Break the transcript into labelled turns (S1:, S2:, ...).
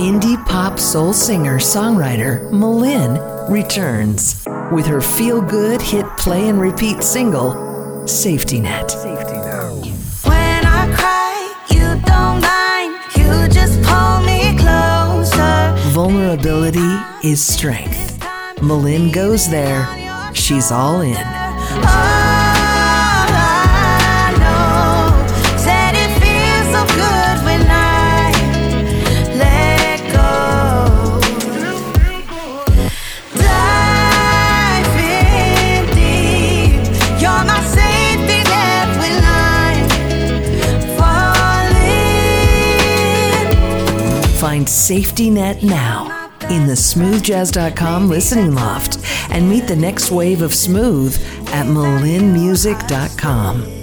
S1: Indie pop soul singer songwriter M'Lynn returns with her feel good hit play and repeat single, Safety Net.
S2: When I cry, you don't mind. You just pull me closer.
S1: Vulnerability is strength. M'Lynn goes there. She's all in.
S2: All
S1: Find Safety Net now in the smoothjazz.com listening loft and meet the next wave of smooth at mlynnmusic.com.